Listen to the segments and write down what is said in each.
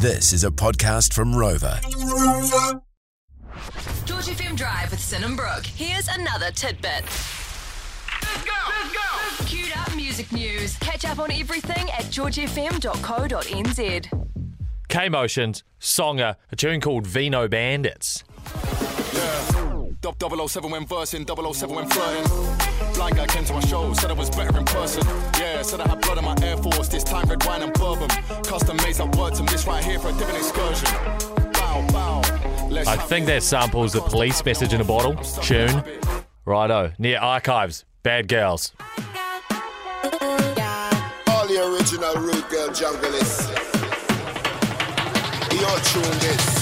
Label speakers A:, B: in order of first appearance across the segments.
A: This is a podcast from Rover.
B: George FM Drive with Sin and Brooke. Here's another tidbit. Let's go! Let's go! Queued up music news. Catch up on everything at georgefm.co.nz.
C: K Motionz, Songer, a tune called Vino Bandits.
D: Dub 007 when versing, 007 when flirting. Blind guy came to my show, said I was better in person. Yeah, said I had blood on my Air Force, this time red wine and bourbon. Custom made some words, and this right here for a different excursion. Bow, bow. Let's
C: I think that samples the police message in a bottle tune. Righto, Nia Archives, Bad Gyalz.
E: All the original root girl junglists. Your tune this.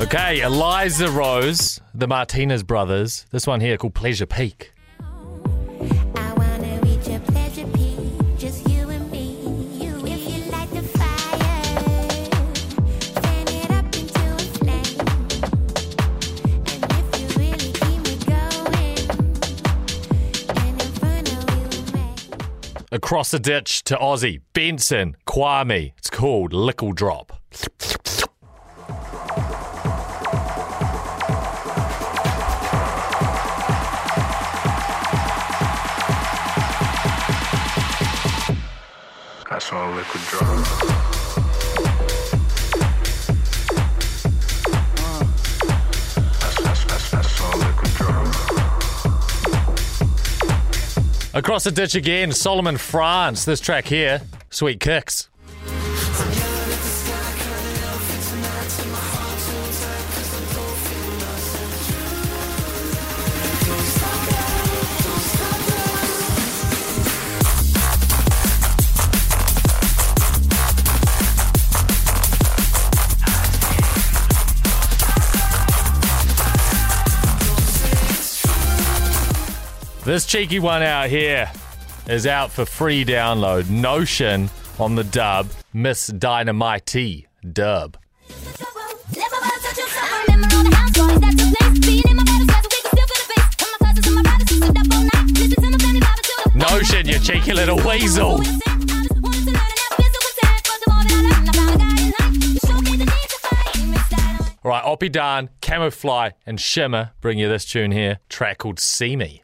C: Okay, Eliza Rose, the Martinez brothers. This one here called Pleasure Peak.
F: I wanna reach a pleasure peak, just you and me. If you light the fire, fan it up into a flame. And if you really keep me going, an inferno we will make.
C: Across the ditch to Aussie, Benson, Kwame. It's called Likkle Drop.
G: I saw a liquid drop. I, I, I, I saw a liquid drop.
C: Across the ditch again, Solomon France. This track here, Sweet Kicks. This cheeky one out here is out for free download. Notion on the dub, Miss Dynamite dub. Notion, you cheeky little weasel. All right, Oppie Dan, Camofly, and Shima bring you this tune here, track called See Me.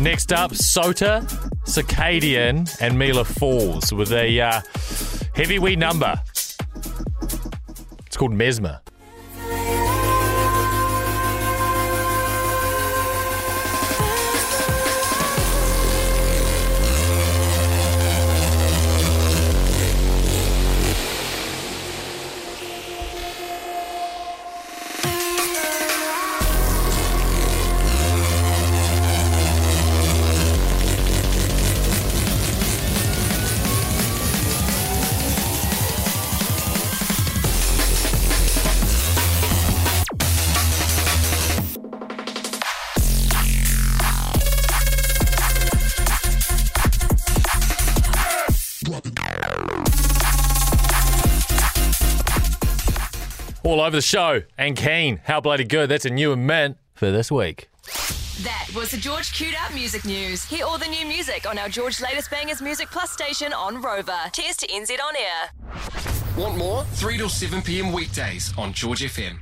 C: Next up, Sota, Circadian, and Mila Falls with a uh, heavyweight number. It's called Mesmer. All over the show. And Keen, how bloody good. That's a new and mint for this week.
B: That was the George Queued Up Music News. Hear all the new music on our George Latest Bangers Music Plus station on Rover. Tears to NZ on air.
H: Want more? 3 till 7 p.m. weekdays on George FM.